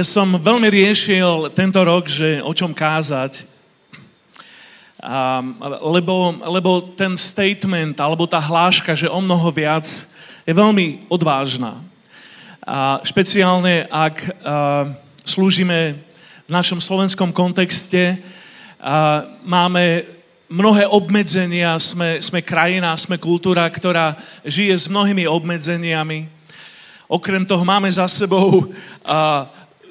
Ja som veľmi riešil tento rok, že o čom kázať, um, lebo, lebo ten statement, alebo tá hláška, že o mnoho viac, je veľmi odvážna. A špeciálne, ak uh, slúžime v našom slovenskom kontexte, uh, máme mnohé obmedzenia, sme, sme krajina, sme kultúra, ktorá žije s mnohými obmedzeniami. Okrem toho máme za sebou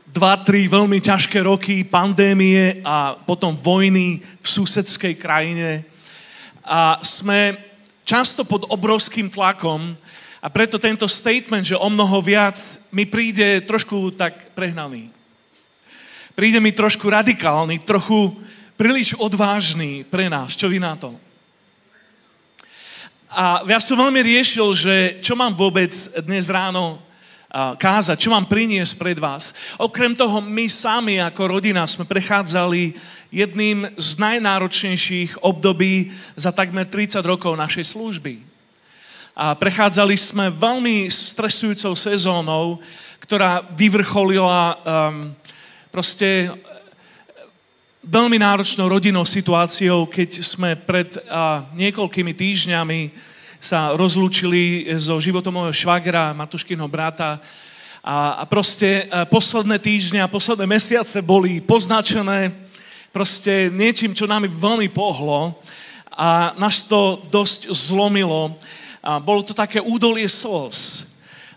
dva, tri veľmi ťažké roky pandémie a potom vojny v susedskej krajine. A sme často pod obrovským tlakom a preto tento statement, že o mnoho viac, mi príde trošku tak prehnaný. Príde mi trošku radikálny, trochu príliš odvážny pre nás. Čo vy na to? A ja som veľmi riešil, že čo mám vôbec dnes ráno kázať, čo mám priniesť pred vás. Okrem toho, my sami ako rodina sme prechádzali jedným z najnáročnejších období za takmer 30 rokov našej služby. A prechádzali sme veľmi stresujúcou sezónou, ktorá vyvrcholila um, proste veľmi náročnou rodinnou situáciou, keď sme pred uh, niekoľkými týždňami sa rozlúčili so životom môjho švagra, Matuškinho brata. A, a proste e, posledné týždne a posledné mesiace boli poznačené proste niečím, čo nami veľmi pohlo a nás to dosť zlomilo. A bolo to také údolie slz.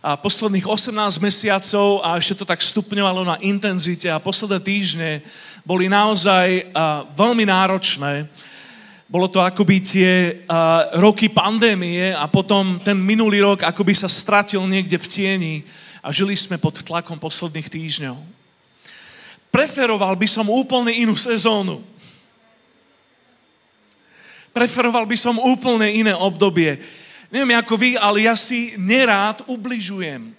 A posledných 18 mesiacov a ešte to tak stupňovalo na intenzite a posledné týždne boli naozaj veľmi náročné. Bolo to akoby tie uh, roky pandémie a potom ten minulý rok akoby sa stratil niekde v tieni a žili sme pod tlakom posledných týždňov. Preferoval by som úplne inú sezónu. Preferoval by som úplne iné obdobie. Neviem ako vy, ale ja si nerád ubližujem.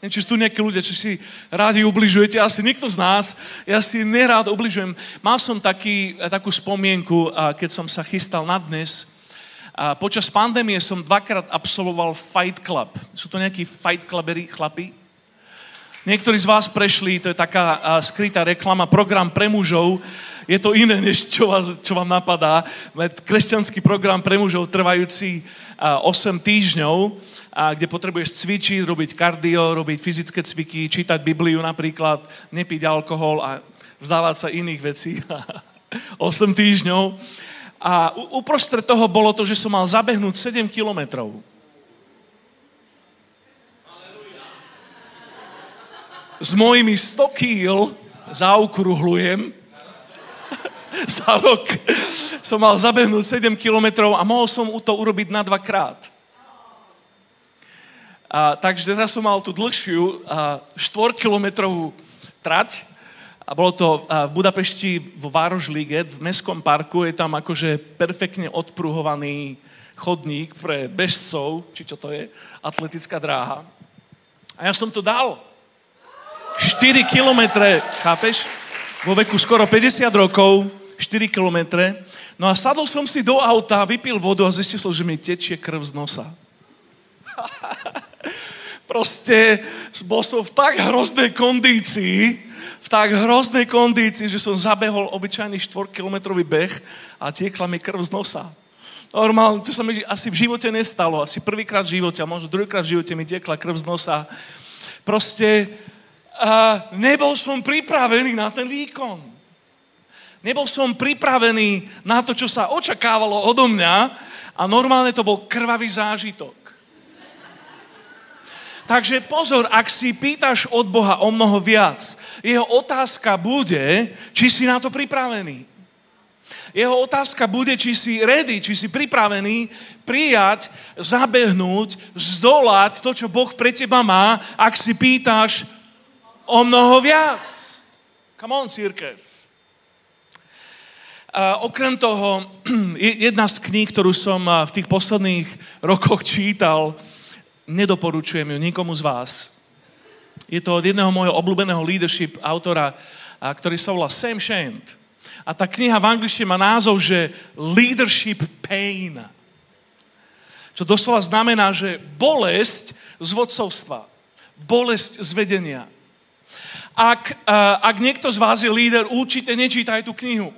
Neviem, či sú tu nejakí ľudia, či si rádi ubližujete, asi nikto z nás. Ja si nerád ubližujem. Mal som taký, takú spomienku, keď som sa chystal na dnes. Počas pandémie som dvakrát absolvoval Fight Club. Sú to nejakí Fight Clubery chlapi? Niektorí z vás prešli, to je taká skrytá reklama, program pre mužov. Je to iné, než čo, vás, čo vám napadá. Kresťanský program pre mužov trvajúci 8 týždňov, kde potrebuješ cvičiť, robiť kardio, robiť fyzické cviky, čítať Bibliu napríklad, nepiť alkohol a vzdávať sa iných vecí. 8 týždňov. A uprostred toho bolo to, že som mal zabehnúť 7 kilometrov. S mojimi 100 kýl zaokrúhlujem za rok som mal zabehnúť 7 kilometrov a mohol som to urobiť na dvakrát. A, takže teraz som mal tú dlhšiu a, 4 kilometrovú trať a bolo to a, v Budapešti v Várožlíge, v Mestskom parku, je tam akože perfektne odpruhovaný chodník pre bežcov, či čo to je, atletická dráha. A ja som to dal. 4 kilometre, chápeš? Vo veku skoro 50 rokov, 4 kilometre. No a sadol som si do auta, vypil vodu a zistil som, že mi tečie krv z nosa. Proste bol som v tak hroznej kondícii, v tak hroznej kondícii, že som zabehol obyčajný 4-kilometrový beh a tiekla mi krv z nosa. Normálne, to sa mi asi v živote nestalo. Asi prvýkrát v živote, a možno druhýkrát v živote mi tiekla krv z nosa. Proste nebol som pripravený na ten výkon. Nebol som pripravený na to, čo sa očakávalo odo mňa a normálne to bol krvavý zážitok. Takže pozor, ak si pýtaš od Boha o mnoho viac, jeho otázka bude, či si na to pripravený. Jeho otázka bude, či si ready, či si pripravený prijať, zabehnúť, zdolať to, čo Boh pre teba má, ak si pýtaš o mnoho viac. Come on, církev. A okrem toho, jedna z kníh, ktorú som v tých posledných rokoch čítal, nedoporučujem ju nikomu z vás. Je to od jedného môjho obľúbeného leadership autora, ktorý sa volá Sam Shand. A tá kniha v angličtine má názov, že Leadership Pain. Čo doslova znamená, že bolesť z vodcovstva. Bolesť z vedenia. Ak, uh, ak niekto z vás je líder, určite nečítaj tú knihu.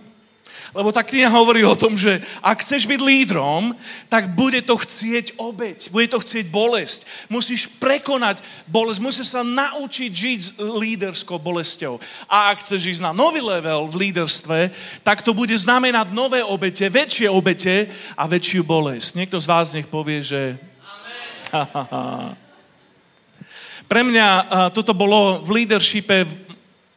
Lebo tá kniha hovorí o tom, že ak chceš byť lídrom, tak bude to chcieť obeď, bude to chcieť bolesť. Musíš prekonať bolesť, musíš sa naučiť žiť s líderskou bolesťou. A ak chceš ísť na nový level v líderstve, tak to bude znamenať nové obete, väčšie obete a väčšiu bolesť. Niekto z vás nech povie, že... Pre mňa toto bolo v leadershipe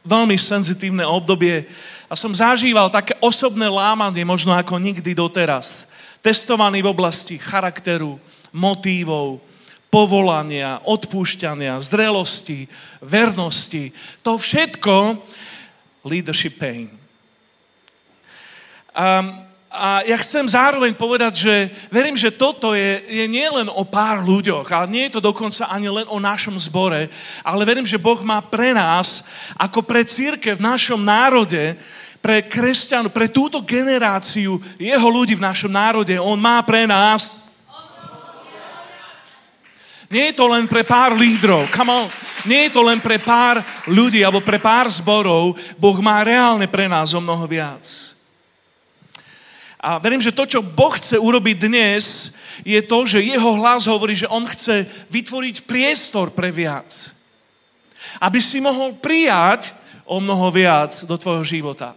veľmi senzitívne obdobie a som zažíval také osobné lámanie, možno ako nikdy doteraz. Testovaný v oblasti charakteru, motívov, povolania, odpúšťania, zrelosti, vernosti. To všetko leadership pain. A a ja chcem zároveň povedať, že verím, že toto je, je nielen o pár ľuďoch, ale nie je to dokonca ani len o našom zbore, ale verím, že Boh má pre nás, ako pre církev v našom národe, pre kresťanov, pre túto generáciu jeho ľudí v našom národe, On má pre nás nie je to len pre pár lídrov, come on. Nie je to len pre pár ľudí alebo pre pár zborov. Boh má reálne pre nás o mnoho viac. A verím, že to, čo Boh chce urobiť dnes, je to, že jeho hlas hovorí, že on chce vytvoriť priestor pre viac. Aby si mohol prijať o mnoho viac do tvojho života.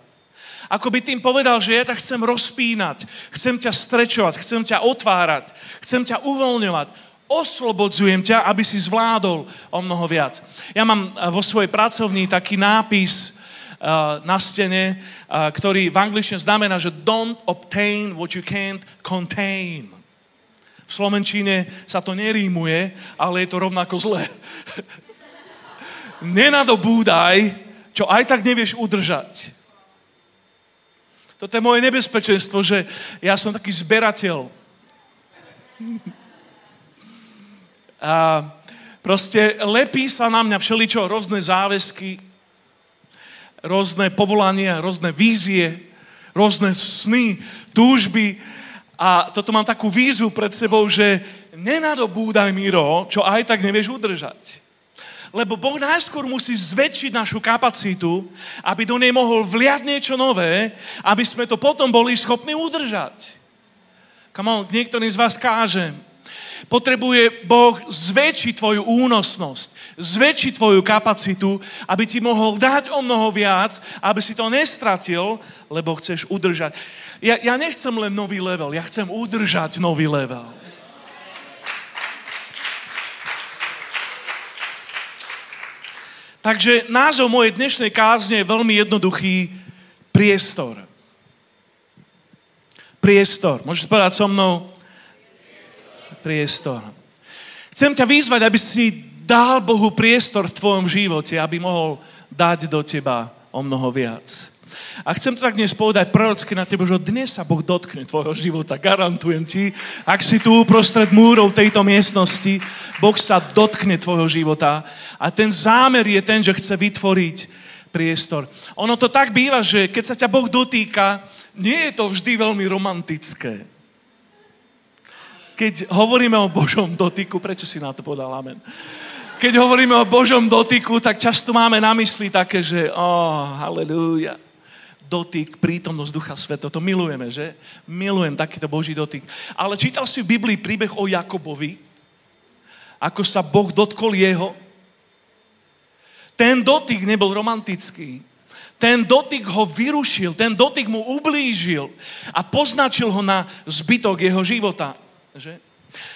Ako by tým povedal, že ja ťa chcem rozpínať, chcem ťa strečovať, chcem ťa otvárať, chcem ťa uvoľňovať, oslobodzujem ťa, aby si zvládol o mnoho viac. Ja mám vo svojej pracovni taký nápis, na stene, uh, ktorý v angličtine znamená, že don't obtain what you can't contain. V Slovenčine sa to nerímuje, ale je to rovnako zlé. Nenadobúdaj, čo aj tak nevieš udržať. Toto je moje nebezpečenstvo, že ja som taký zberateľ. A proste lepí sa na mňa všeličo, rôzne záväzky, rôzne povolania, rôzne vízie, rôzne sny, túžby. A toto mám takú vízu pred sebou, že nenadobúdaj, Miro, čo aj tak nevieš udržať. Lebo Boh najskôr musí zväčšiť našu kapacitu, aby do nej mohol vliať niečo nové, aby sme to potom boli schopní udržať. Come on, niektorým z vás kážem. Potrebuje Boh zväčšiť tvoju únosnosť, zväčšiť tvoju kapacitu, aby ti mohol dať o mnoho viac, aby si to nestratil, lebo chceš udržať. Ja, ja nechcem len nový level, ja chcem udržať nový level. Takže názov mojej dnešnej kázne je veľmi jednoduchý. Priestor. Priestor. Môžete povedať so mnou? priestor. Chcem ťa vyzvať, aby si dal Bohu priestor v tvojom živote, aby mohol dať do teba o mnoho viac. A chcem to tak dnes povedať prorocky na teba, že dnes sa Boh dotkne tvojho života. Garantujem ti, ak si tu uprostred múrov tejto miestnosti, Boh sa dotkne tvojho života. A ten zámer je ten, že chce vytvoriť priestor. Ono to tak býva, že keď sa ťa Boh dotýka, nie je to vždy veľmi romantické keď hovoríme o Božom dotyku, prečo si na to povedal amen? Keď hovoríme o Božom dotyku, tak často máme na mysli také, že oh, halleluja, dotyk, prítomnosť Ducha Sveta. To milujeme, že? Milujem takýto Boží dotyk. Ale čítal si v Biblii príbeh o Jakobovi? Ako sa Boh dotkol jeho? Ten dotyk nebol romantický. Ten dotyk ho vyrušil, ten dotyk mu ublížil a poznačil ho na zbytok jeho života. Že?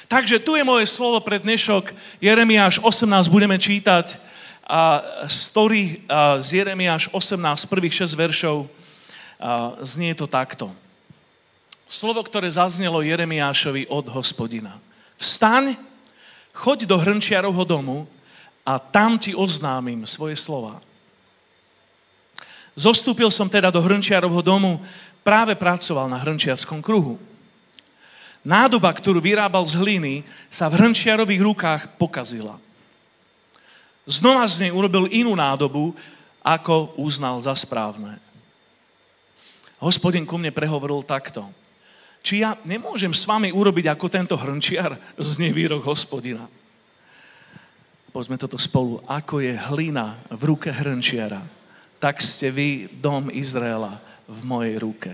Takže tu je moje slovo pre dnešok. Jeremiáš 18 budeme čítať a story z Jeremiáš 18, prvých 6 veršov. Znie to takto. Slovo, ktoré zaznelo Jeremiášovi od hospodina. Vstaň, choď do hrnčiarovho domu a tam ti oznámim svoje slova. Zostúpil som teda do hrnčiarovho domu, práve pracoval na hrnčiarskom kruhu. Nádoba, ktorú vyrábal z hliny, sa v hrnčiarových rukách pokazila. Znova z nej urobil inú nádobu, ako uznal za správne. Hospodin ku mne prehovoril takto. Či ja nemôžem s vami urobiť ako tento hrnčiar? z výrok hospodina. Poďme toto spolu. Ako je hlina v ruke hrnčiara, tak ste vy, dom Izraela, v mojej ruke.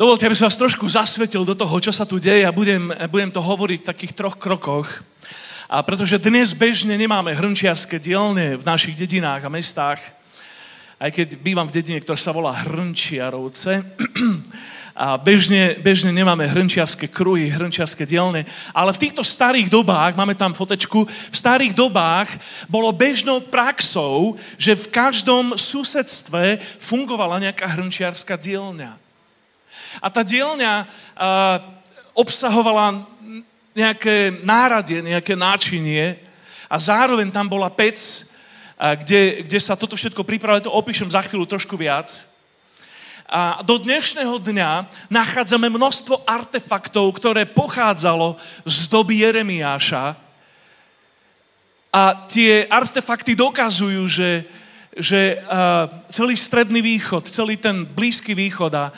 Dovolte, aby som vás trošku zasvetil do toho, čo sa tu deje a budem, budem to hovoriť v takých troch krokoch. A pretože dnes bežne nemáme hrnčiarske dielne v našich dedinách a mestách, aj keď bývam v dedine, ktorá sa volá Hrnčiarovce, a bežne, bežne nemáme hrnčiarske kruhy, hrnčiarske dielne, ale v týchto starých dobách, máme tam fotečku, v starých dobách bolo bežnou praxou, že v každom susedstve fungovala nejaká hrnčiarská dielňa. A tá dielňa uh, obsahovala nejaké náradie, nejaké náčinie a zároveň tam bola pec, uh, kde, kde sa toto všetko pripravilo, to opíšem za chvíľu trošku viac. A do dnešného dňa nachádzame množstvo artefaktov, ktoré pochádzalo z doby Jeremiáša. A tie artefakty dokazujú, že, že uh, celý stredný východ, celý ten blízky východ a,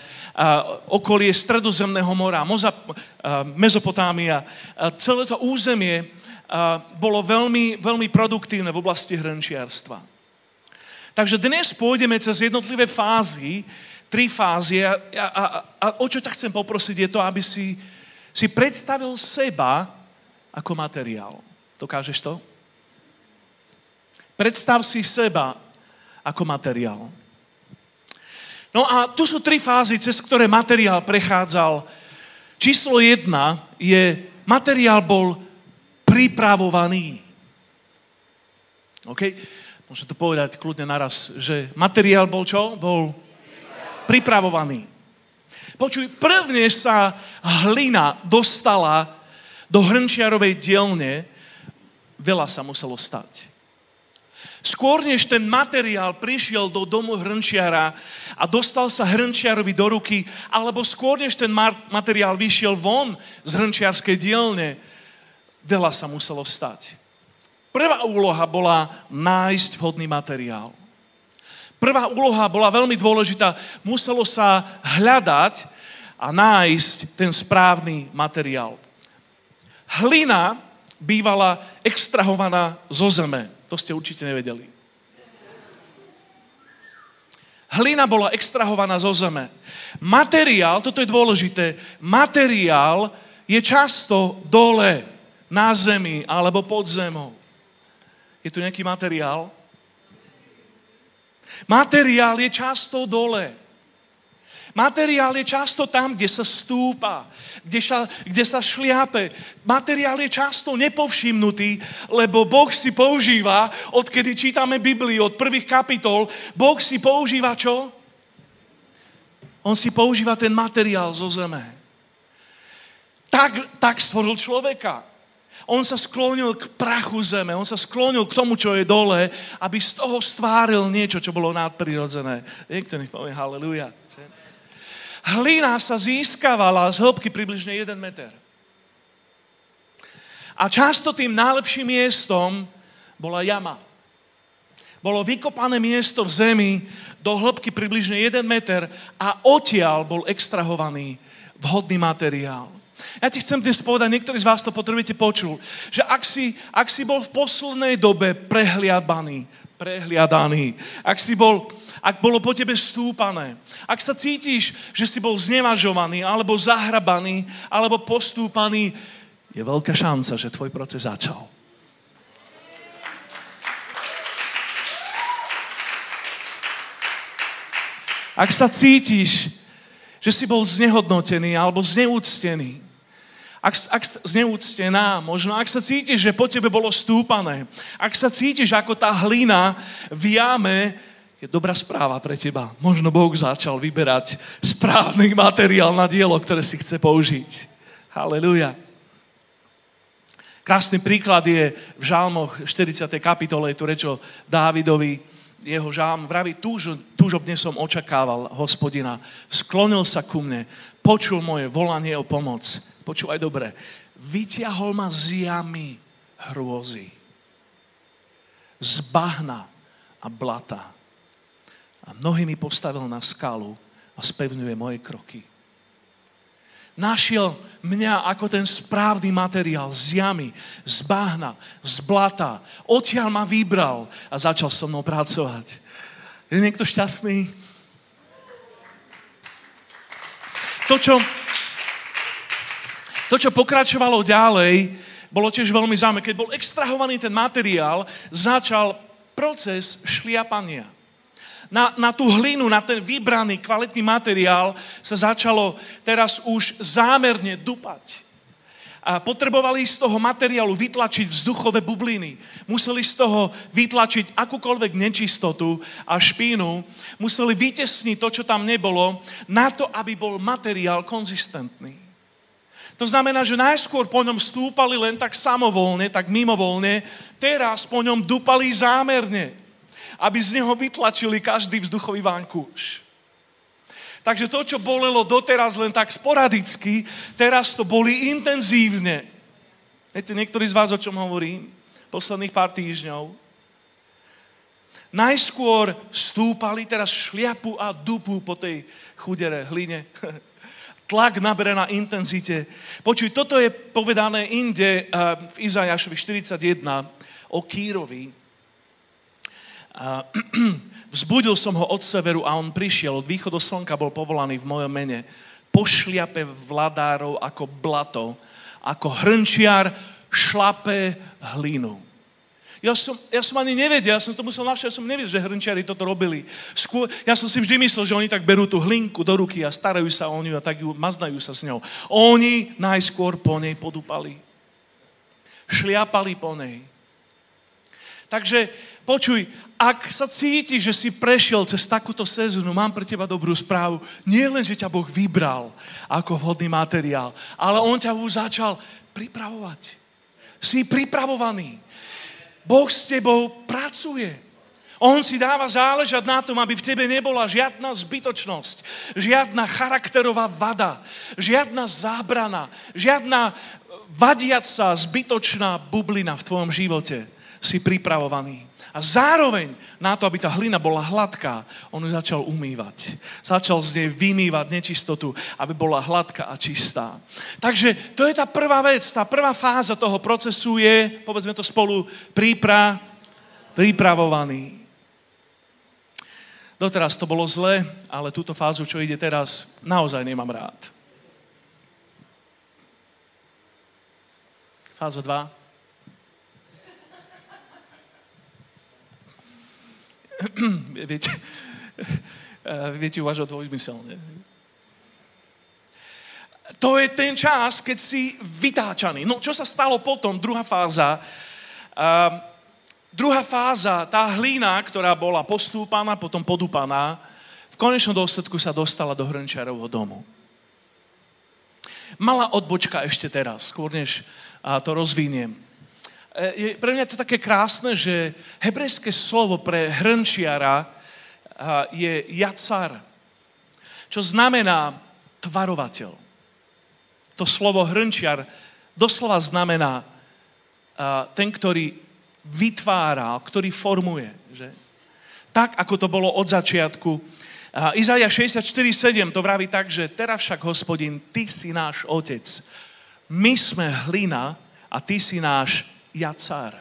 okolie Stredozemného mora, Moza, Mezopotámia, celé to územie bolo veľmi, veľmi produktívne v oblasti hrnčiarstva. Takže dnes pôjdeme cez jednotlivé fázy, tri fázy a, a, a, a o čo ťa chcem poprosiť je to, aby si, si predstavil seba ako materiál. Dokážeš to? Predstav si seba ako materiál. No a tu sú tri fázy, cez ktoré materiál prechádzal. Číslo jedna je, materiál bol pripravovaný. OK? Môžem to povedať kľudne naraz, že materiál bol čo? Bol pripravovaný. Počuj, prvne sa hlina dostala do hrnčiarovej dielne, veľa sa muselo stať. Skôr než ten materiál prišiel do domu hrnčiara a dostal sa hrnčiarovi do ruky, alebo skôr než ten materiál vyšiel von z hrnčiarskej dielne, veľa sa muselo stať. Prvá úloha bola nájsť vhodný materiál. Prvá úloha bola veľmi dôležitá. Muselo sa hľadať a nájsť ten správny materiál. Hlina bývala extrahovaná zo zeme. To ste určite nevedeli. Hlina bola extrahovaná zo zeme. Materiál, toto je dôležité, materiál je často dole, na zemi alebo pod zemou. Je tu nejaký materiál? Materiál je často dole. Materiál je často tam, kde sa stúpa, kde sa, kde sa šliape. Materiál je často nepovšimnutý, lebo Boh si používa, odkedy čítame Bibliu, od prvých kapitol, Boh si používa čo? On si používa ten materiál zo zeme. Tak, tak stvoril človeka. On sa sklonil k prachu zeme, on sa sklonil k tomu, čo je dole, aby z toho stváril niečo, čo bolo nadprirodzené. Niekto nech povie haleluja. Hlina sa získavala z hĺbky približne 1 meter. A často tým najlepším miestom bola jama. Bolo vykopané miesto v zemi do hĺbky približne 1 meter a odtiaľ bol extrahovaný vhodný materiál. Ja ti chcem dnes povedať, niektorí z vás to potrebujete počul, že ak si, ak si bol v poslednej dobe prehliadaný, prehliadaný, ak si bol ak bolo po tebe stúpané, ak sa cítiš, že si bol znevažovaný, alebo zahrabaný, alebo postúpaný, je veľká šanca, že tvoj proces začal. Ak sa cítiš, že si bol znehodnotený alebo zneúctený, ak, ak zneúctená, možno ak sa cítiš, že po tebe bolo stúpané, ak sa cítiš ako tá hlina v jame, je dobrá správa pre teba. Možno Boh začal vyberať správny materiál na dielo, ktoré si chce použiť. Halleluja. Krásny príklad je v žalmoch 40. kapitole, je tu reč o Dávidovi, jeho žalm vraví, túž, túžobne som očakával hospodina, sklonil sa ku mne, počul moje volanie o pomoc, počúvaj dobre, vyťahol ma z jamy hrôzy, z bahna a blata a nohy mi postavil na skalu a spevňuje moje kroky. našiel mňa ako ten správny materiál z jamy, z bahna, z blata. Odtiaľ ma vybral a začal so mnou pracovať. Je niekto šťastný? To, čo, to, čo pokračovalo ďalej, bolo tiež veľmi zaujímavé. Keď bol extrahovaný ten materiál, začal proces šliapania na, na tú hlinu, na ten vybraný kvalitný materiál sa začalo teraz už zámerne dupať. A potrebovali z toho materiálu vytlačiť vzduchové bubliny. Museli z toho vytlačiť akúkoľvek nečistotu a špínu. Museli vytesniť to, čo tam nebolo, na to, aby bol materiál konzistentný. To znamená, že najskôr po ňom stúpali len tak samovolne, tak mimovolne, teraz po ňom dupali zámerne aby z neho vytlačili každý vzduchový vankúš. Takže to, čo bolelo doteraz len tak sporadicky, teraz to boli intenzívne. Viete, niektorí z vás, o čom hovorím? Posledných pár týždňov. Najskôr stúpali, teraz šliapu a dupu po tej chudere hline. Tlak nabere na intenzite. Počuj, toto je povedané inde eh, v Izajašovi 41 o Kírovi. A vzbudil som ho od severu a on prišiel, od východu slnka bol povolaný v mojom mene. Pošliape vladárov ako blato, ako hrnčiar šlape hlinu. Ja som, ja som ani nevedel, ja som to musel našť, ja som nevedel, že hrnčiari toto robili. Skôr, ja som si vždy myslel, že oni tak berú tú hlinku do ruky a starajú sa o ňu a tak ju maznajú sa s ňou. Oni najskôr po nej podúpali. Šliapali po nej. Takže počuj, ak sa cíti, že si prešiel cez takúto sezónu, mám pre teba dobrú správu. Nie len, že ťa Boh vybral ako vhodný materiál, ale On ťa už začal pripravovať. Si pripravovaný. Boh s tebou pracuje. On si dáva záležať na tom, aby v tebe nebola žiadna zbytočnosť, žiadna charakterová vada, žiadna zábrana, žiadna vadiaca zbytočná bublina v tvojom živote. Si pripravovaný. A zároveň na to, aby tá hlina bola hladká, on ju začal umývať. Začal z nej vymývať nečistotu, aby bola hladká a čistá. Takže to je tá prvá vec, tá prvá fáza toho procesu je, povedzme to spolu, prípra, pripravovaný. Doteraz to bolo zle, ale túto fázu, čo ide teraz, naozaj nemám rád. Fáza 2. viete, viete uvažovať dvojzmyselne. To je ten čas, keď si vytáčaný. No čo sa stalo potom? Druhá fáza. Uh, druhá fáza, tá hlína, ktorá bola postúpaná, potom podúpaná, v konečnom dôsledku sa dostala do hrnčiarovho domu. Malá odbočka ešte teraz, skôr než to rozviniem. E, je pre mňa to také krásne, že hebrejské slovo pre hrnčiara je jacar, čo znamená tvarovateľ. To slovo hrnčiar doslova znamená ten, ktorý vytvára, ktorý formuje. Že? Tak, ako to bolo od začiatku. Izaja 64.7 to vraví tak, že teraz však, hospodin, ty si náš otec. My sme hlina a ty si náš Jacár.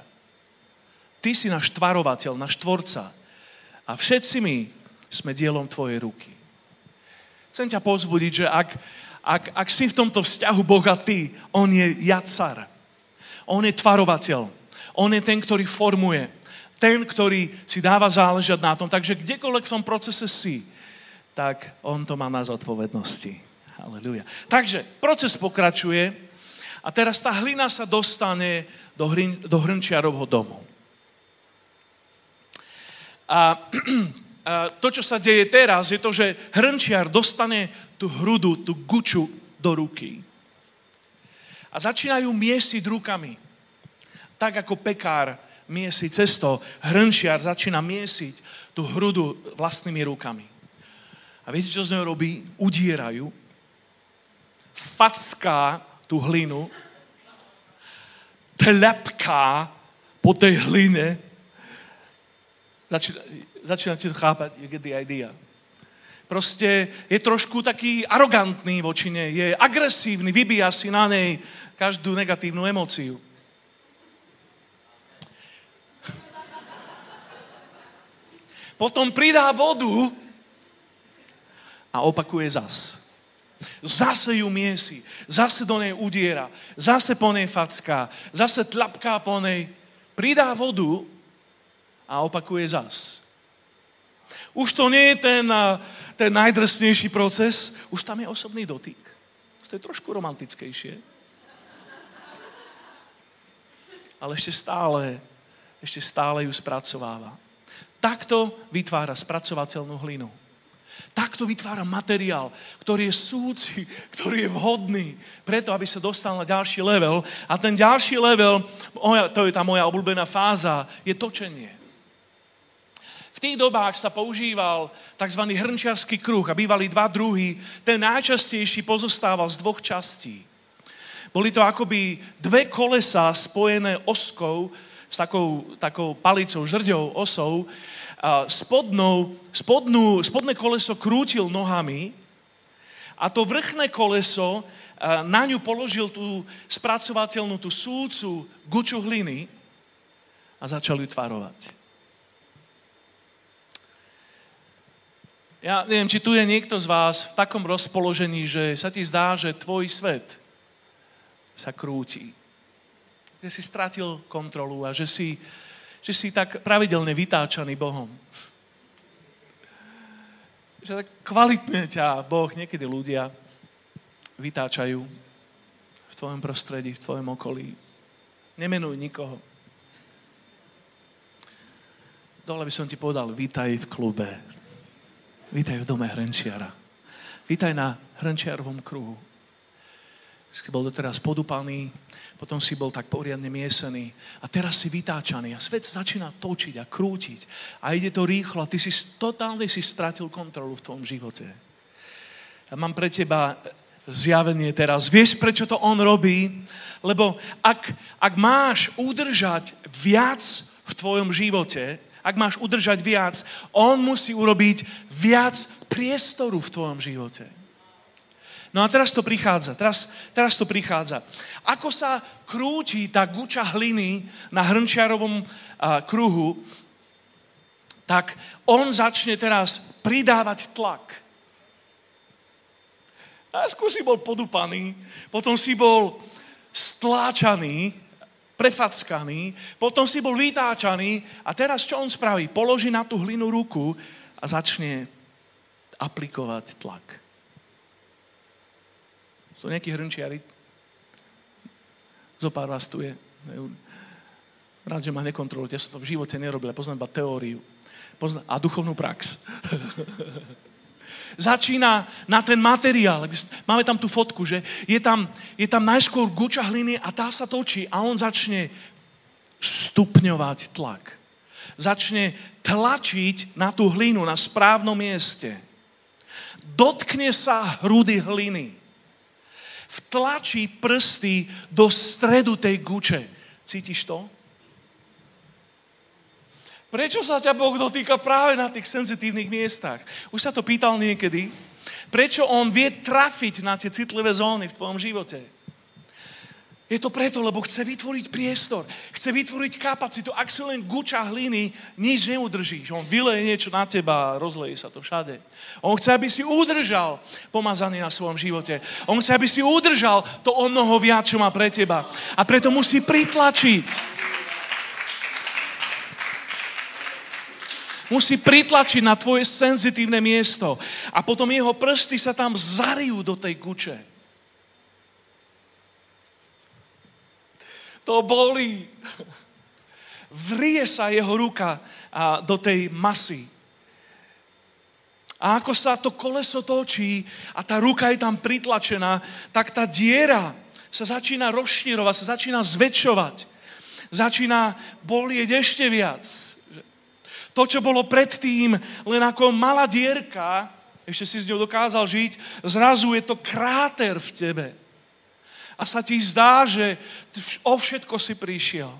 Ty si náš tvarovateľ, náš tvorca. A všetci my sme dielom Tvojej ruky. Chcem ťa pozbudiť, že ak, ak, ak si v tomto vzťahu Boha ty, On je Jacár. On je tvarovateľ. On je ten, ktorý formuje. Ten, ktorý si dáva záležať na tom. Takže kdekoľvek v tom procese si, tak On to má na zodpovednosti. Halleluja. Takže proces pokračuje a teraz tá hlina sa dostane do, hrin, do hrnčiarovho domu. A, a to, čo sa deje teraz, je to, že hrnčiar dostane tú hrudu, tú guču do ruky. A začínajú miesiť rukami. Tak ako pekár miesi cesto, hrnčiar začína miesiť tú hrudu vlastnými rukami. A viete, čo z neho robí? Udierajú, facká tú hlinu tlepká po tej hline, začína, začínate chápať, you get the idea. proste je trošku taký arogantný voči nej, je agresívny, vybíja si na nej každú negatívnu emóciu. Potom pridá vodu a opakuje zas. Zase ju miesi, zase do nej udiera, zase po nej facká, zase tlapká po nej, pridá vodu a opakuje zas. Už to nie je ten, ten najdrsnejší proces, už tam je osobný dotyk. To je trošku romantickejšie. Ale ešte stále, ešte stále ju spracováva. Takto vytvára spracovateľnú hlinu. Takto vytvára materiál, ktorý je súci, ktorý je vhodný preto, aby sa dostal na ďalší level. A ten ďalší level, to je tá moja obľúbená fáza, je točenie tých dobách sa používal tzv. hrnčiarský kruh a bývali dva druhy. Ten najčastejší pozostával z dvoch častí. Boli to akoby dve kolesa spojené oskou, s takou, takou palicou, žrďou, osou. A spodnou, spodnú, spodné koleso krútil nohami a to vrchné koleso na ňu položil tú spracovateľnú, tú súcu guču hliny a začal ju tvarovať. Ja neviem, či tu je niekto z vás v takom rozpoložení, že sa ti zdá, že tvoj svet sa krúti. Že si stratil kontrolu a že si, že si tak pravidelne vytáčaný Bohom. Že tak kvalitne ťa Boh, niekedy ľudia vytáčajú v tvojom prostredí, v tvojom okolí. Nemenuj nikoho. Dole by som ti povedal, vítaj v klube. Vítaj v dome hrnčiara. Vítaj na hrnčiarovom kruhu. Si bol doteraz podupaný, potom si bol tak poriadne miesený a teraz si vytáčaný a svet sa začína točiť a krútiť a ide to rýchlo a ty si totálne si stratil kontrolu v tvojom živote. Ja mám pre teba zjavenie teraz. Vieš, prečo to on robí? Lebo ak, ak máš udržať viac v tvojom živote, ak máš udržať viac, on musí urobiť viac priestoru v tvojom živote. No a teraz to prichádza, teraz, teraz to prichádza. Ako sa krúti tá guča hliny na hrnčiarovom a, kruhu, tak on začne teraz pridávať tlak. Najskôr si bol podupaný, potom si bol stláčaný, prefackaný, potom si bol vytáčaný a teraz čo on spraví? Položí na tú hlinu ruku a začne aplikovať tlak. Sú nejakí hrnčiari? Zopár vás tu je. Rád, že ma nekontrolujete. Ja som to v živote nerobil. Ja poznám iba teóriu. Poznám, a duchovnú prax. začína na ten materiál. Máme tam tú fotku, že je tam, je tam najskôr guča hliny a tá sa točí a on začne stupňovať tlak. Začne tlačiť na tú hlinu na správnom mieste. Dotkne sa hrudy hliny. Vtlačí prsty do stredu tej guče. Cítiš to? Prečo sa ťa Boh dotýka práve na tých senzitívnych miestach? Už sa to pýtal niekedy. Prečo On vie trafiť na tie citlivé zóny v tvojom živote? Je to preto, lebo chce vytvoriť priestor, chce vytvoriť kapacitu. Ak si len guča hliny, nič neudržíš. On vyleje niečo na teba a rozleje sa to všade. On chce, aby si udržal pomazaný na svojom živote. On chce, aby si udržal to o mnoho viac, čo má pre teba. A preto musí pritlačiť. musí pritlačiť na tvoje senzitívne miesto. A potom jeho prsty sa tam zarijú do tej kuče. To bolí. Vrie sa jeho ruka do tej masy. A ako sa to koleso točí a tá ruka je tam pritlačená, tak tá diera sa začína rozšírovať, sa začína zväčšovať. Začína bolieť ešte viac. To, čo bolo predtým len ako malá dierka, ešte si s ňou dokázal žiť, zrazu je to kráter v tebe. A sa ti zdá, že o všetko si prišiel.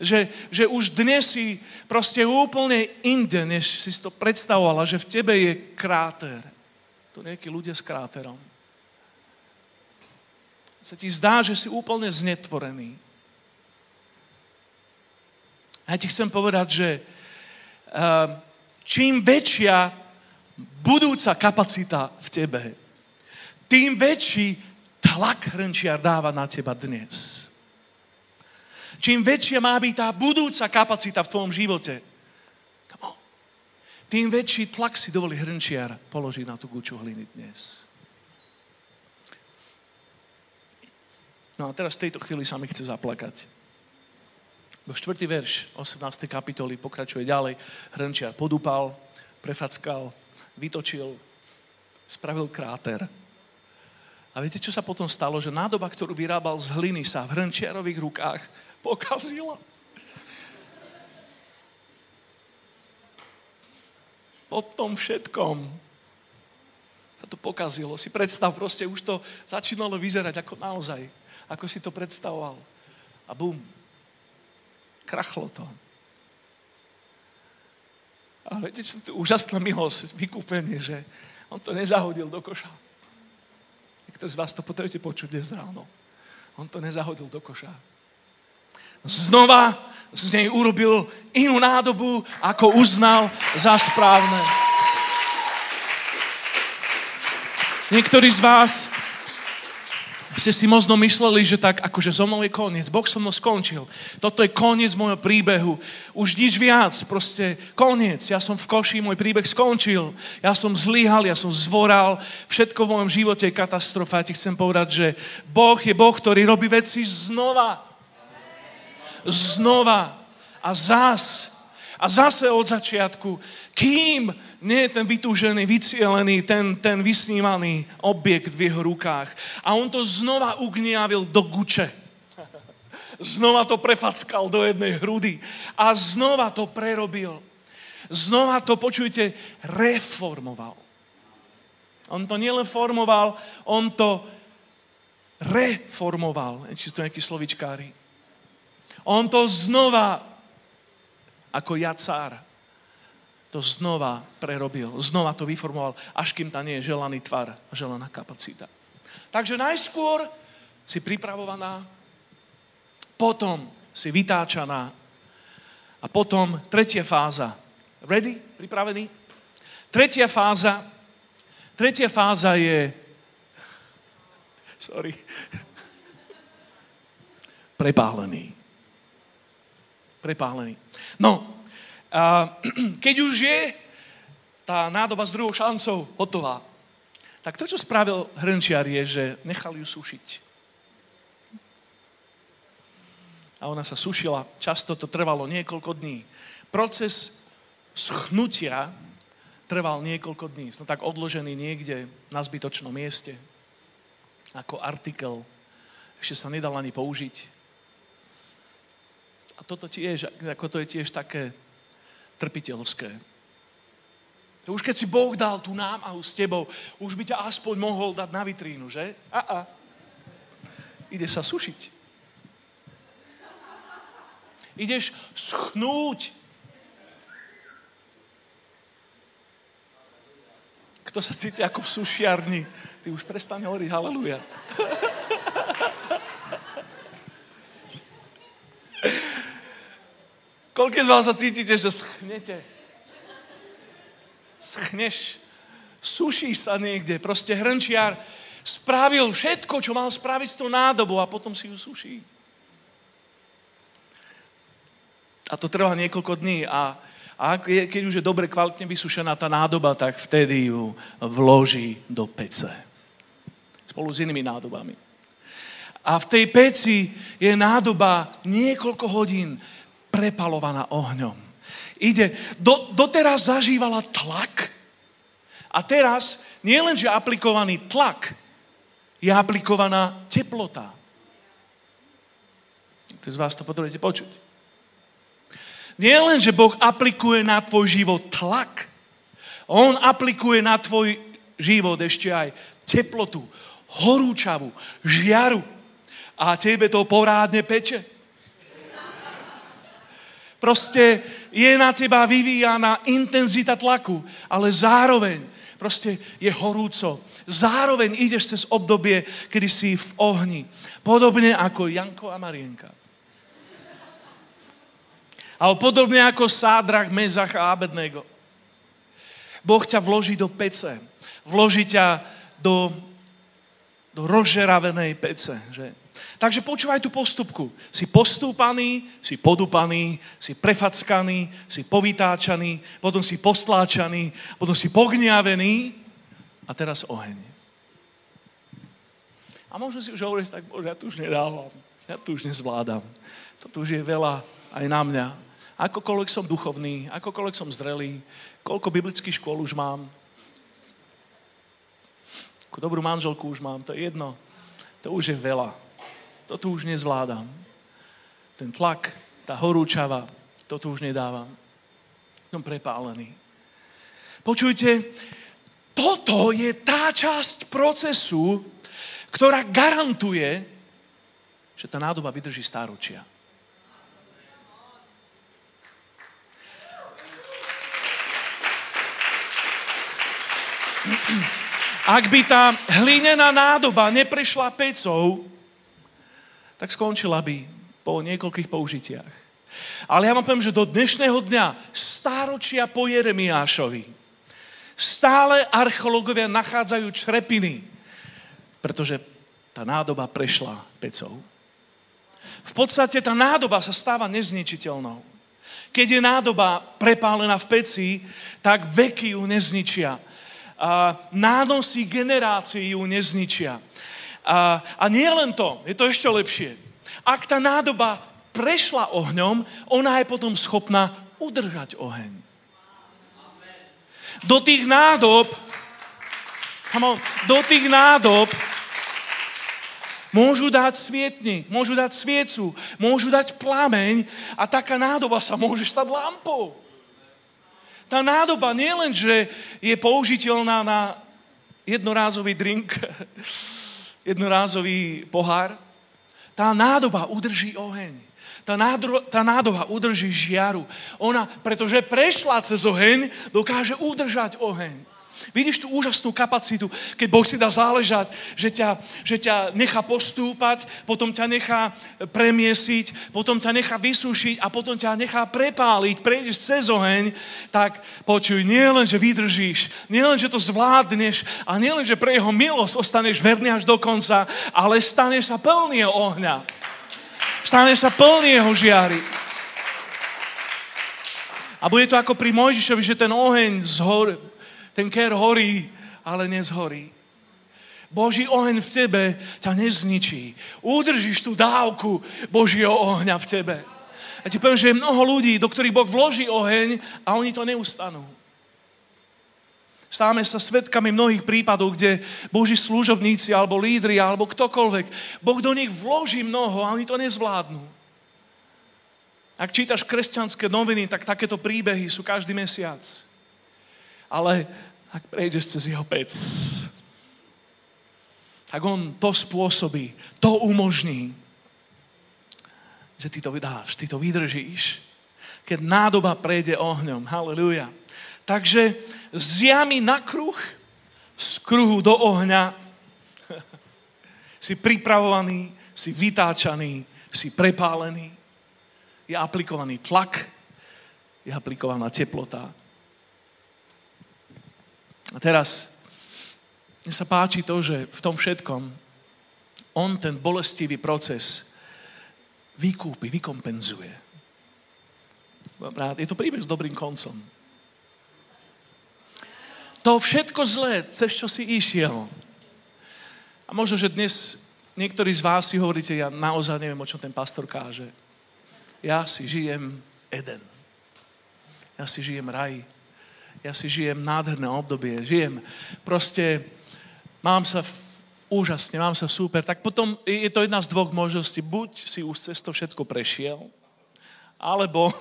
Že, že už dnes si proste úplne inde, než si to predstavovala, že v tebe je kráter. To nejakí ľudia s kráterom. Sa ti zdá, že si úplne znetvorený. A ja ti chcem povedať, že uh, čím väčšia budúca kapacita v tebe, tým väčší tlak hrnčiar dáva na teba dnes. Čím väčšia má byť tá budúca kapacita v tvojom živote, tým väčší tlak si dovolí hrnčiar položiť na tú guču hliny dnes. No a teraz v tejto chvíli sa mi chce zaplakať. Bo štvrtý verš 18. kapitoly pokračuje ďalej. Hrnčiar podúpal, prefackal, vytočil, spravil kráter. A viete, čo sa potom stalo? Že nádoba, ktorú vyrábal z hliny, sa v hrnčiarových rukách pokazila. Po tom všetkom sa to pokazilo. Si predstav, proste už to začínalo vyzerať ako naozaj. Ako si to predstavoval. A bum. Krachlo to. A viete, čo to úžasná milosť, vykúpenie, že on to nezahodil do koša. Niektorí z vás to potrebujete počuť dnes ráno. On to nezahodil do koša. Znova z nej urobil inú nádobu, ako uznal za správne. Niektorí z vás ste si možno mysleli, že tak akože so mnou je koniec. Boh so mnou skončil. Toto je koniec môjho príbehu. Už nič viac, proste koniec. Ja som v koši, môj príbeh skončil. Ja som zlyhal, ja som zvoral. Všetko v mojom živote je katastrofa. Ja ti chcem povedať, že Boh je Boh, ktorý robí veci znova. Znova. A zás. A zase od začiatku kým nie je ten vytúžený, vycielený, ten, ten vysnívaný objekt v jeho rukách. A on to znova ugniavil do guče. Znova to prefackal do jednej hrudy. A znova to prerobil. Znova to, počujte, reformoval. On to nielen formoval, on to reformoval. Či to nejakí slovičkári. On to znova, ako jacár, to znova prerobil, znova to vyformoval, až kým tam nie je želaný tvar, želaná kapacita. Takže najskôr si pripravovaná, potom si vytáčaná a potom tretia fáza. Ready? Pripravený? Tretia fáza, tretia fáza je, sorry, prepálený. Prepálený. No, keď už je tá nádoba s druhou šancou hotová, tak to, čo spravil hrnčiar, je, že nechal ju sušiť. A ona sa sušila, často to trvalo niekoľko dní. Proces schnutia trval niekoľko dní. Som tak odložený niekde na zbytočnom mieste, ako artikel. Ešte sa nedal ani použiť. A toto tiež, ako to je tiež také trpiteľské. Už keď si Boh dal tú námahu s tebou, už by ťa aspoň mohol dať na vitrínu, že? A, a. Ide sa sušiť. Ideš schnúť. Kto sa cíti ako v sušiarni, ty už prestane hovoriť haleluja. Koľko z vás sa cítite, že schnete? Schneš. Suší sa niekde. Proste hrnčiar spravil všetko, čo mal spraviť s tou nádobou a potom si ju suší. A to trvá niekoľko dní a, a keď už je dobre kvalitne vysušená tá nádoba, tak vtedy ju vloží do pece. Spolu s inými nádobami. A v tej peci je nádoba niekoľko hodín prepalovaná ohňom. Ide, do, doteraz zažívala tlak a teraz nie len, že aplikovaný tlak, je aplikovaná teplota. Niektorí z vás to potrebujete počuť. Nie len, že Boh aplikuje na tvoj život tlak, On aplikuje na tvoj život ešte aj teplotu, horúčavu, žiaru a tebe to porádne peče. Proste je na teba vyvíjaná intenzita tlaku, ale zároveň proste je horúco. Zároveň ideš cez obdobie, kedy si v ohni. Podobne ako Janko a Marienka. Ale podobne ako Sádrach, Mezach a Abednego. Boh ťa vloží do pece. Vloží ťa do, do rozžeravenej pece. Že? Takže počúvaj tú postupku. Si postúpaný, si podupaný, si prefackaný, si povytáčaný, potom si postláčaný, potom si pogniavený a teraz oheň. A možno si už hovoríš, tak bože, ja tu už nedávam, ja tu už nezvládam. Toto už je veľa aj na mňa. Akokoľvek som duchovný, akokoľvek som zrelý, koľko biblických škôl už mám, akú dobrú manželku už mám, to je jedno. To už je veľa to tu už nezvládam. Ten tlak, tá horúčava, to tu už nedávam. Som prepálený. Počujte, toto je tá časť procesu, ktorá garantuje, že tá nádoba vydrží stáročia. Ak by tá hlinená nádoba neprešla pecou, tak skončila by po niekoľkých použitiach. Ale ja vám poviem, že do dnešného dňa, stáročia po Jeremiášovi, stále archeológovia nachádzajú črepiny, pretože tá nádoba prešla pecou. V podstate tá nádoba sa stáva nezničiteľnou. Keď je nádoba prepálená v peci, tak veky ju nezničia. A nánosy generácií ju nezničia. A, a nie len to, je to ešte lepšie. Ak tá nádoba prešla ohňom, ona je potom schopná udržať oheň. Do tých nádob, come on, do tých nádob môžu dať svietnik, môžu dať sviecu, môžu dať plameň a taká nádoba sa môže stať lampou. Tá nádoba nielen, že je použiteľná na jednorázový drink, jednorázový pohár, tá nádoba udrží oheň. Tá, nádro, tá nádoba udrží žiaru. Ona, pretože prešla cez oheň, dokáže udržať oheň. Vidíš tú úžasnú kapacitu, keď Boh si dá záležať, že ťa, že ťa nechá postúpať, potom ťa nechá premiesiť, potom ťa nechá vysúšiť a potom ťa nechá prepáliť, prejdeš cez oheň, tak počuj, nie len, že vydržíš, nie len, že to zvládneš a nie len, že pre jeho milosť ostaneš verný až do konca, ale staneš sa plný ohňa. Staneš sa plný jeho žiary. A bude to ako pri Mojžišovi, že ten oheň zhor, ten ker horí, ale nezhorí. Boží oheň v tebe ťa nezničí. Udržíš tú dávku Božieho ohňa v tebe. Ja ti poviem, že je mnoho ľudí, do ktorých Boh vloží oheň a oni to neustanú. Stáme sa svetkami mnohých prípadov, kde Boží služobníci alebo lídri alebo ktokoľvek, Boh do nich vloží mnoho a oni to nezvládnu. Ak čítaš kresťanské noviny, tak takéto príbehy sú každý mesiac. Ale ak prejdeš cez jeho pec, tak on to spôsobí, to umožní, že ty to vydáš, ty to vydržíš. Keď nádoba prejde ohňom. Halleluja. Takže z jamy na kruh, z kruhu do ohňa si pripravovaný, si vytáčaný, si prepálený. Je aplikovaný tlak, je aplikovaná teplota, a teraz, mne sa páči to, že v tom všetkom on ten bolestivý proces vykúpi, vykompenzuje. Je to príbeh s dobrým koncom. To všetko zlé, cez čo si išiel. A možno, že dnes niektorí z vás si hovoríte, ja naozaj neviem, o čom ten pastor káže. Ja si žijem Eden. Ja si žijem raj ja si žijem nádherné obdobie, žijem proste, mám sa v, úžasne, mám sa super, tak potom je to jedna z dvoch možností. Buď si už cez to všetko prešiel, alebo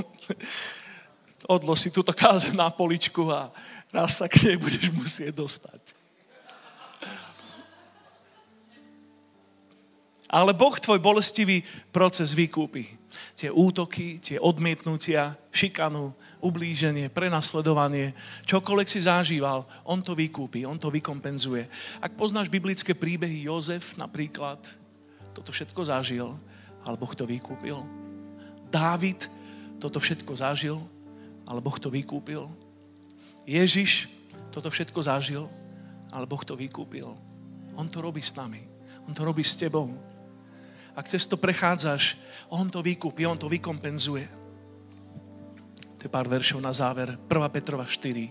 odlo si túto káze na poličku a raz sa k nej budeš musieť dostať. Ale Boh tvoj bolestivý proces vykúpi. Tie útoky, tie odmietnutia, šikanu, ublíženie, prenasledovanie, čokoľvek si zažíval, on to vykúpi, on to vykompenzuje. Ak poznáš biblické príbehy, Jozef napríklad, toto všetko zažil, ale Boh to vykúpil. Dávid toto všetko zažil, ale Boh to vykúpil. Ježiš toto všetko zažil, ale Boh to vykúpil. On to robí s nami. On to robí s tebou. Ak cez to prechádzaš, On to vykúpi, On to vykompenzuje. To je pár veršov na záver. 1. Petrova 4.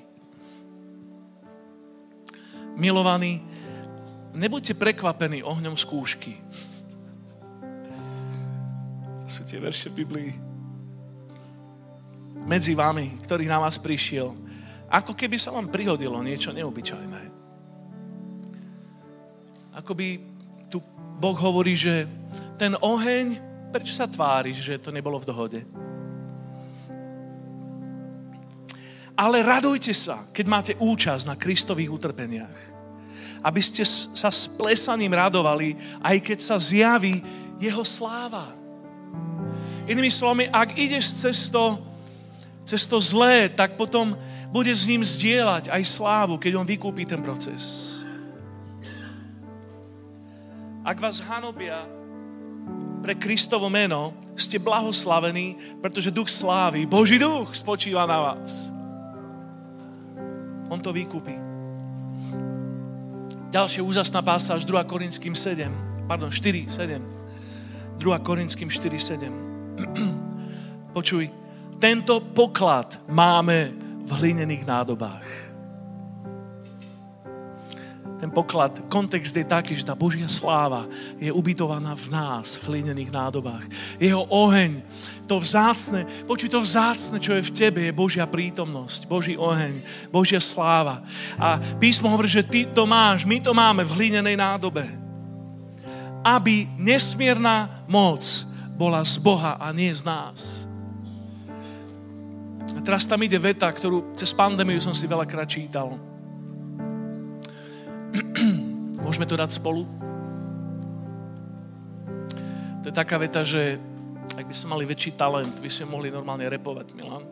Milovaní, nebuďte prekvapení ohňom skúšky. To sú tie verše Biblii. Medzi vami, ktorý na vás prišiel. Ako keby sa vám prihodilo niečo neobyčajné. Ako by tu Boh hovorí, že ten oheň, prečo sa tváriš, že to nebolo v dohode? Ale radujte sa, keď máte účasť na Kristových utrpeniach. Aby ste sa s plesaním radovali, aj keď sa zjaví jeho sláva. Inými slovami, ak ideš cez to, cez to zlé, tak potom bude s ním zdieľať aj slávu, keď on vykúpi ten proces. Ak vás hanobia pre Kristovo meno, ste blahoslavení, pretože duch slávy, Boží duch spočíva na vás. On to vykúpi. Ďalšia úžasná pásáž 2 Korinským 7, pardon, 4, 7. 2 Korinským 4, 7. Počuj, tento poklad máme v hlinených nádobách ten poklad, kontext je taký, že tá Božia sláva je ubytovaná v nás, v hlinených nádobách. Jeho oheň, to vzácne, počuj, to vzácne, čo je v tebe, je Božia prítomnosť, Boží oheň, Božia sláva. A písmo hovorí, že ty to máš, my to máme v hlinenej nádobe. Aby nesmierna moc bola z Boha a nie z nás. A teraz tam ide veta, ktorú cez pandémiu som si veľakrát čítal Môžeme to dať spolu? To je taká veta, že ak by sme mali väčší talent, by sme mohli normálne repovať, Milan.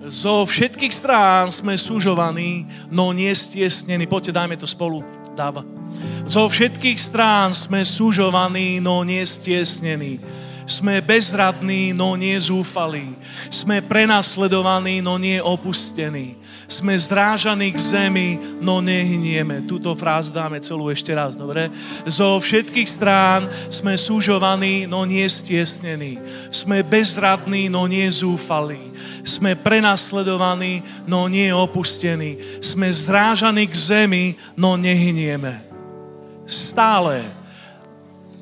Zo všetkých strán sme súžovaní, no nie stiesnení. Poďte, dajme to spolu. Dáva. Zo všetkých strán sme súžovaní, no nie stiesnení. Sme bezradní, no nie zúfalí. Sme prenasledovaní, no nie opustení sme zrážaní k zemi, no nehynieme. Túto frázu dáme celú ešte raz, dobre? Zo všetkých strán sme súžovaní, no nie. Sme bezradní, no nie. Sme prenasledovaní, no nie opustení. Sme zrážaní k zemi, no nehynieme. Stále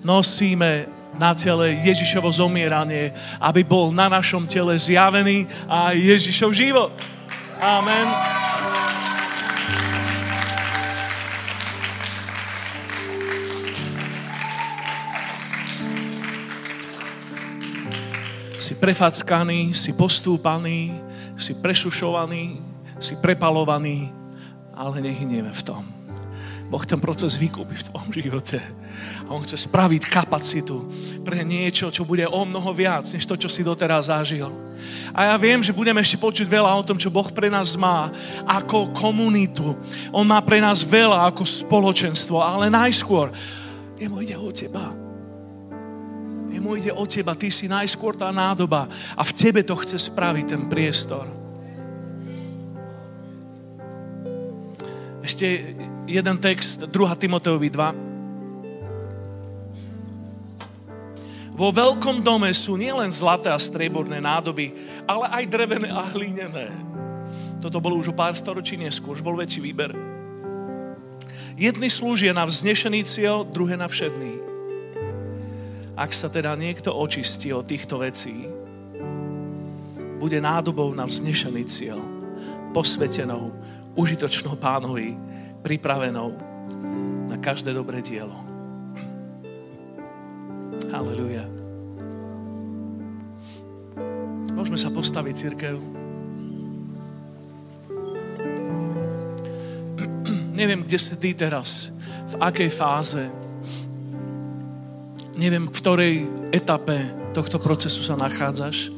nosíme na tele Ježišovo zomieranie, aby bol na našom tele zjavený a Ježišov život. Amen. Si prefackaný, si postúpaný, si prešušovaný, si prepalovaný, ale nehynieme v tom. Boh ten proces vykúpi v tvojom živote. A on chce spraviť kapacitu pre niečo, čo bude o mnoho viac, než to, čo si doteraz zažil. A ja viem, že budeme ešte počuť veľa o tom, čo Boh pre nás má ako komunitu. On má pre nás veľa ako spoločenstvo, ale najskôr jemu ide o teba. Jemu ide o teba, ty si najskôr tá nádoba a v tebe to chce spraviť ten priestor. Ešte jeden text, 2. Timoteovi 2. Vo veľkom dome sú nielen zlaté a strieborné nádoby, ale aj drevené a hlinené. Toto bolo už o pár storočí neskôr, už bol väčší výber. Jedni slúžia na vznešený cieľ, druhé na všedný. Ak sa teda niekto očistí od týchto vecí, bude nádobou na vznešený cieľ, posvetenou, užitočnou pánovi, pripravenou na každé dobré dielo. Halleluja. Môžeme sa postaviť, církev. Neviem, kde si ty teraz, v akej fáze Neviem, v ktorej etape tohto procesu sa nachádzaš.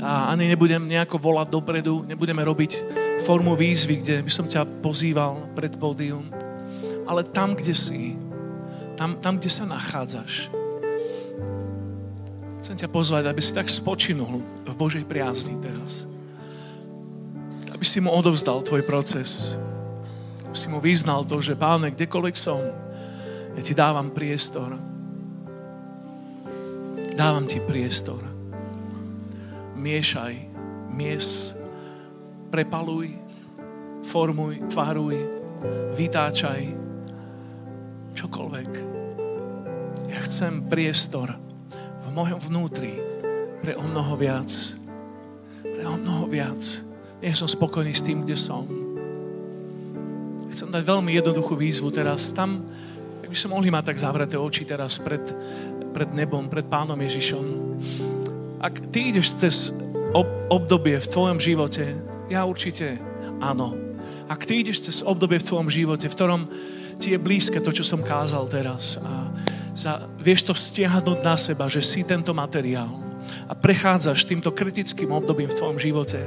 A ani nebudem nejako volať dopredu, nebudeme robiť formu výzvy, kde by som ťa pozýval pred pódium. Ale tam, kde si, tam, tam, kde sa nachádzaš, chcem ťa pozvať, aby si tak spočinul v Božej priazni teraz. Aby si mu odovzdal tvoj proces. Aby si mu vyznal to, že páne, kdekoľvek som, ja ti dávam priestor. Dávam ti priestor. Miešaj, mies, prepaluj, formuj, tvaruj, vytáčaj, čokoľvek. Ja chcem priestor v mojom vnútri pre o mnoho viac. Pre o mnoho viac. Nie som spokojný s tým, kde som. Chcem dať veľmi jednoduchú výzvu teraz. Tam, by sme mohli mať tak zavreté oči teraz pred, pred nebom, pred Pánom Ježišom. Ak ty ideš cez ob, obdobie v tvojom živote, ja určite áno. Ak ty ideš cez obdobie v tvojom živote, v ktorom ti je blízke to, čo som kázal teraz a za, vieš to vztiahnuť na seba, že si tento materiál a prechádzaš týmto kritickým obdobím v tvojom živote,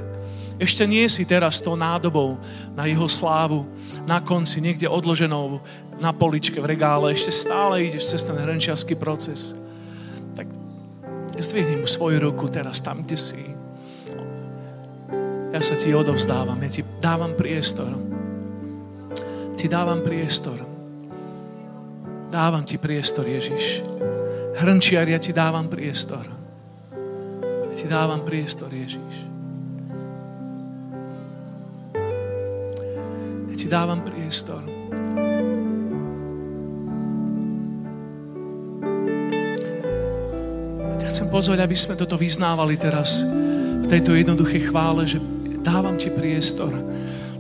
ešte nie si teraz tou nádobou na jeho slávu, na konci, niekde odloženou na poličke v regále, ešte stále ideš cez ten hrnčiarský proces, tak zdvihni mu svoju ruku teraz tam, kde si. Ja sa ti odovzdávam, ja ti dávam priestor. Ti dávam priestor. Dávam ti priestor, Ježiš. Hrnčiar, ja ti dávam priestor. Ja ti dávam priestor, Ježiš. Ja ti dávam priestor. chcem pozvať, aby sme toto vyznávali teraz v tejto jednoduchej chvále, že dávam ti priestor.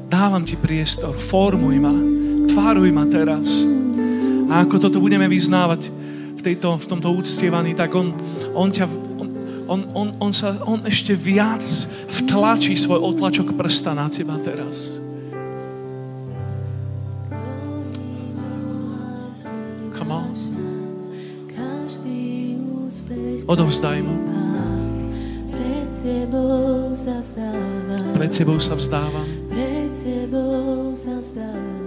Dávam ti priestor. Formuj ma. Tváruj ma teraz. A ako toto budeme vyznávať v, tejto, v tomto úctievaní, tak on, on ťa on, on, on, sa, on ešte viac vtlačí svoj otlačok prsta na teba teraz. Odovzdaj mu. Tebou sa vzdávam. Pred tebou sa vzdávam. Pred tebou sa vzdávam.